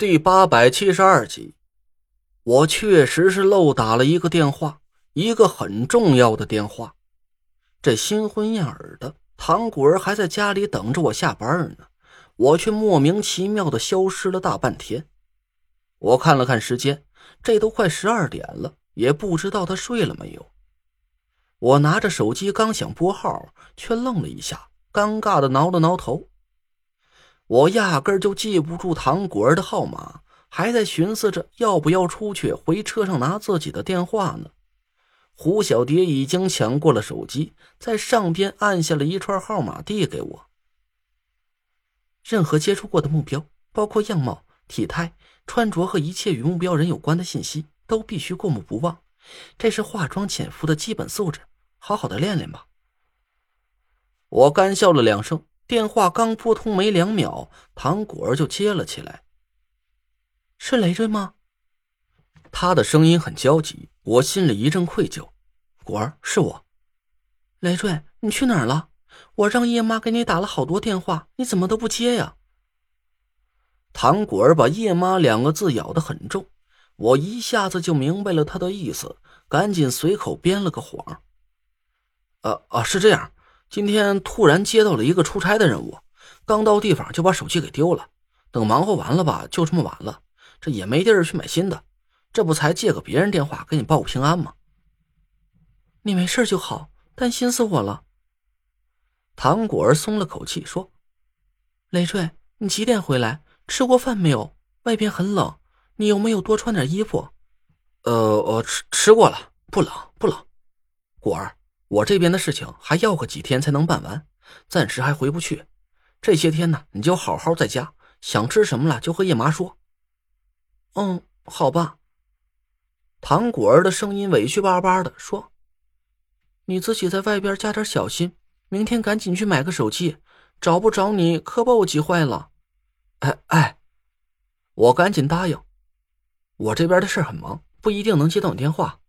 第八百七十二集，我确实是漏打了一个电话，一个很重要的电话。这新婚燕尔的唐果儿还在家里等着我下班呢，我却莫名其妙的消失了大半天。我看了看时间，这都快十二点了，也不知道他睡了没有。我拿着手机刚想拨号，却愣了一下，尴尬的挠了挠头。我压根就记不住唐果儿的号码，还在寻思着要不要出去回车上拿自己的电话呢。胡小蝶已经抢过了手机，在上边按下了一串号码，递给我。任何接触过的目标，包括样貌、体态、穿着和一切与目标人有关的信息，都必须过目不忘。这是化妆潜伏的基本素质，好好的练练吧。我干笑了两声。电话刚拨通没两秒，唐果儿就接了起来。是累赘吗？他的声音很焦急，我心里一阵愧疚。果儿，是我。累赘，你去哪儿了？我让叶妈给你打了好多电话，你怎么都不接呀？唐果儿把“叶妈”两个字咬得很重，我一下子就明白了他的意思，赶紧随口编了个谎。啊啊，是这样。今天突然接到了一个出差的任务，刚到地方就把手机给丢了。等忙活完了吧，就这么晚了，这也没地儿去买新的，这不才借个别人电话给你报个平安吗？你没事就好，担心死我了。唐果儿松了口气说：“累赘，你几点回来？吃过饭没有？外边很冷，你有没有多穿点衣服？”呃，我吃吃过了，不冷不冷。果儿。我这边的事情还要个几天才能办完，暂时还回不去。这些天呢，你就好好在家，想吃什么了就和叶妈说。嗯，好吧。唐果儿的声音委屈巴巴的说：“你自己在外边加点小心，明天赶紧去买个手机，找不着你可把我急坏了。”哎哎，我赶紧答应。我这边的事很忙，不一定能接到你电话。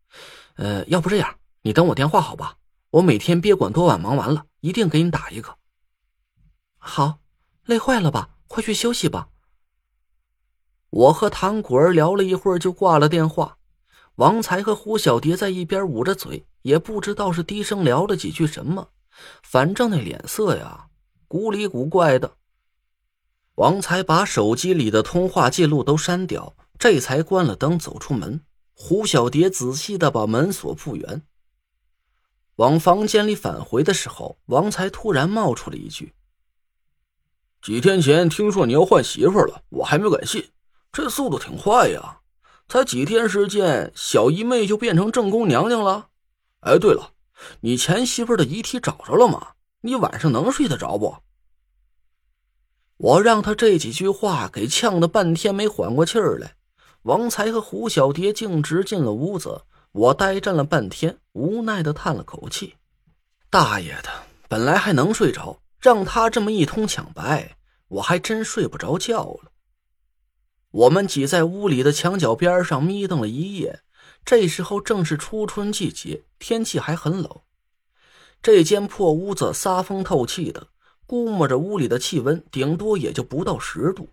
呃，要不这样，你等我电话好吧？我每天别管多晚，忙完了一定给你打一个。好，累坏了吧？快去休息吧。我和唐果儿聊了一会儿，就挂了电话。王才和胡小蝶在一边捂着嘴，也不知道是低声聊了几句什么，反正那脸色呀，古里古怪的。王才把手机里的通话记录都删掉，这才关了灯，走出门。胡小蝶仔细的把门锁复原。往房间里返回的时候，王才突然冒出了一句：“几天前听说你要换媳妇了，我还没敢信，这速度挺快呀！才几天时间，小姨妹就变成正宫娘娘了。哎，对了，你前媳妇的遗体找着了吗？你晚上能睡得着不？”我让他这几句话给呛得半天没缓过气儿来。王才和胡小蝶径直进了屋子。我呆站了半天，无奈的叹了口气：“大爷的，本来还能睡着，让他这么一通抢白，我还真睡不着觉了。”我们挤在屋里的墙角边上眯瞪了一夜。这时候正是初春季节，天气还很冷。这间破屋子撒风透气的，估摸着屋里的气温顶多也就不到十度。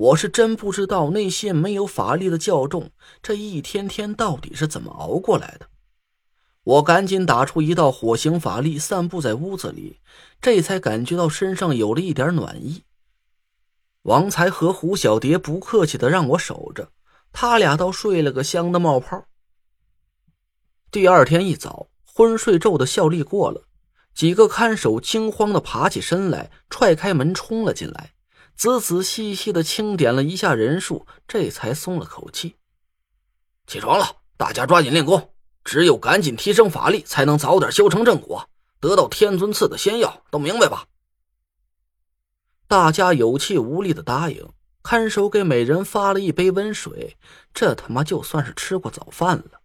我是真不知道那些没有法力的教众这一天天到底是怎么熬过来的。我赶紧打出一道火形法力，散布在屋子里，这才感觉到身上有了一点暖意。王才和胡小蝶不客气的让我守着，他俩倒睡了个香的冒泡。第二天一早，昏睡咒的效力过了，几个看守惊慌的爬起身来，踹开门冲了进来。仔仔细细的清点了一下人数，这才松了口气。起床了，大家抓紧练功，只有赶紧提升法力，才能早点修成正果，得到天尊赐的仙药，都明白吧？大家有气无力的答应。看守给每人发了一杯温水，这他妈就算是吃过早饭了。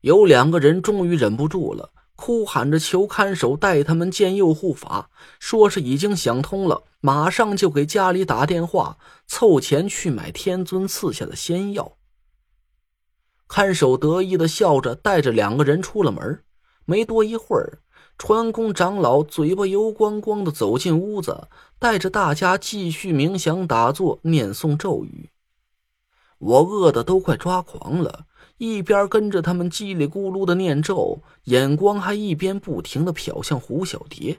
有两个人终于忍不住了。哭喊着求看守带他们见右护法，说是已经想通了，马上就给家里打电话，凑钱去买天尊赐下的仙药。看守得意的笑着，带着两个人出了门。没多一会儿，传功长老嘴巴油光光的走进屋子，带着大家继续冥想打坐、念诵咒语。我饿得都快抓狂了，一边跟着他们叽里咕噜的念咒，眼光还一边不停的瞟向胡小蝶。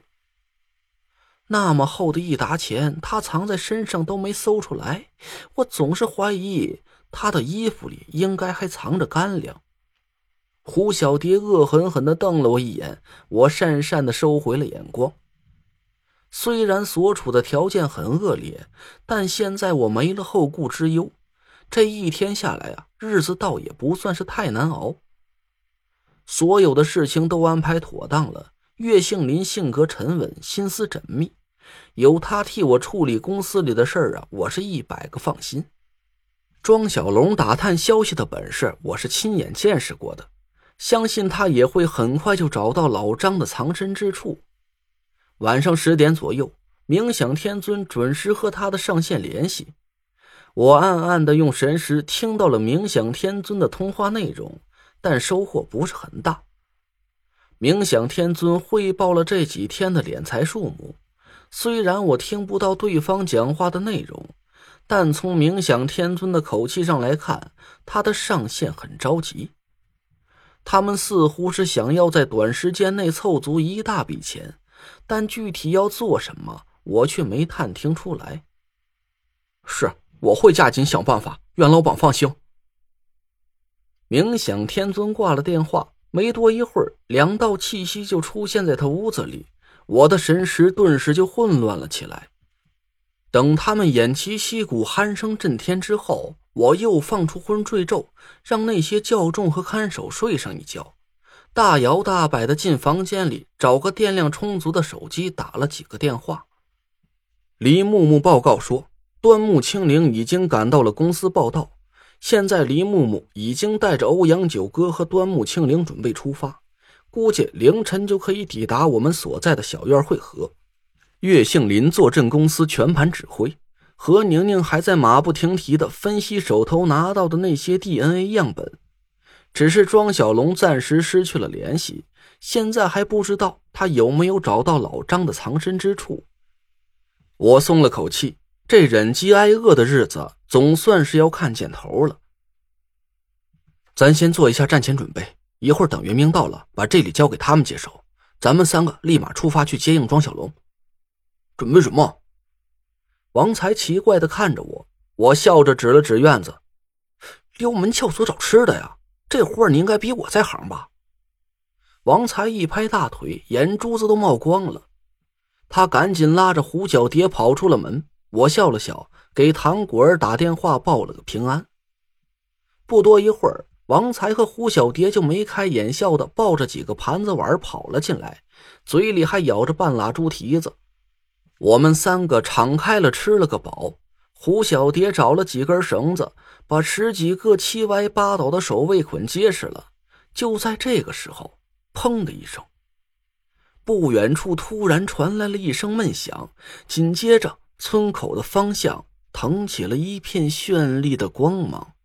那么厚的一沓钱，他藏在身上都没搜出来，我总是怀疑他的衣服里应该还藏着干粮。胡小蝶恶狠狠的瞪了我一眼，我讪讪的收回了眼光。虽然所处的条件很恶劣，但现在我没了后顾之忧，这一天下来啊，日子倒也不算是太难熬。所有的事情都安排妥当了。岳杏林性格沉稳，心思缜密，有他替我处理公司里的事儿啊，我是一百个放心。庄小龙打探消息的本事，我是亲眼见识过的。相信他也会很快就找到老张的藏身之处。晚上十点左右，冥想天尊准时和他的上线联系。我暗暗的用神识听到了冥想天尊的通话内容，但收获不是很大。冥想天尊汇报了这几天的敛财数目，虽然我听不到对方讲话的内容，但从冥想天尊的口气上来看，他的上线很着急。他们似乎是想要在短时间内凑足一大笔钱，但具体要做什么，我却没探听出来。是，我会加紧想办法，愿老板放心。冥想天尊挂了电话，没多一会儿，两道气息就出现在他屋子里，我的神识顿时就混乱了起来。等他们偃旗息鼓、鼾声震天之后。我又放出昏睡咒，让那些教众和看守睡上一觉，大摇大摆的进房间里，找个电量充足的手机打了几个电话。李木木报告说，端木清灵已经赶到了公司报道，现在黎木木已经带着欧阳九哥和端木清灵准备出发，估计凌晨就可以抵达我们所在的小院会合。岳杏林坐镇公司全盘指挥。何宁宁还在马不停蹄的分析手头拿到的那些 DNA 样本，只是庄小龙暂时失去了联系，现在还不知道他有没有找到老张的藏身之处。我松了口气，这忍饥挨饿的日子总算是要看见头了。咱先做一下战前准备，一会儿等袁明到了，把这里交给他们接手，咱们三个立马出发去接应庄小龙。准备什么？王才奇怪的看着我，我笑着指了指院子，溜门撬锁找吃的呀，这活你应该比我在行吧？王才一拍大腿，眼珠子都冒光了，他赶紧拉着胡小蝶跑出了门。我笑了笑，给唐果儿打电话报了个平安。不多一会儿，王才和胡小蝶就眉开眼笑的抱着几个盘子碗跑了进来，嘴里还咬着半拉猪蹄子。我们三个敞开了吃了个饱，胡小蝶找了几根绳子，把十几个七歪八倒的手卫捆结实了。就在这个时候，砰的一声，不远处突然传来了一声闷响，紧接着村口的方向腾起了一片绚丽的光芒。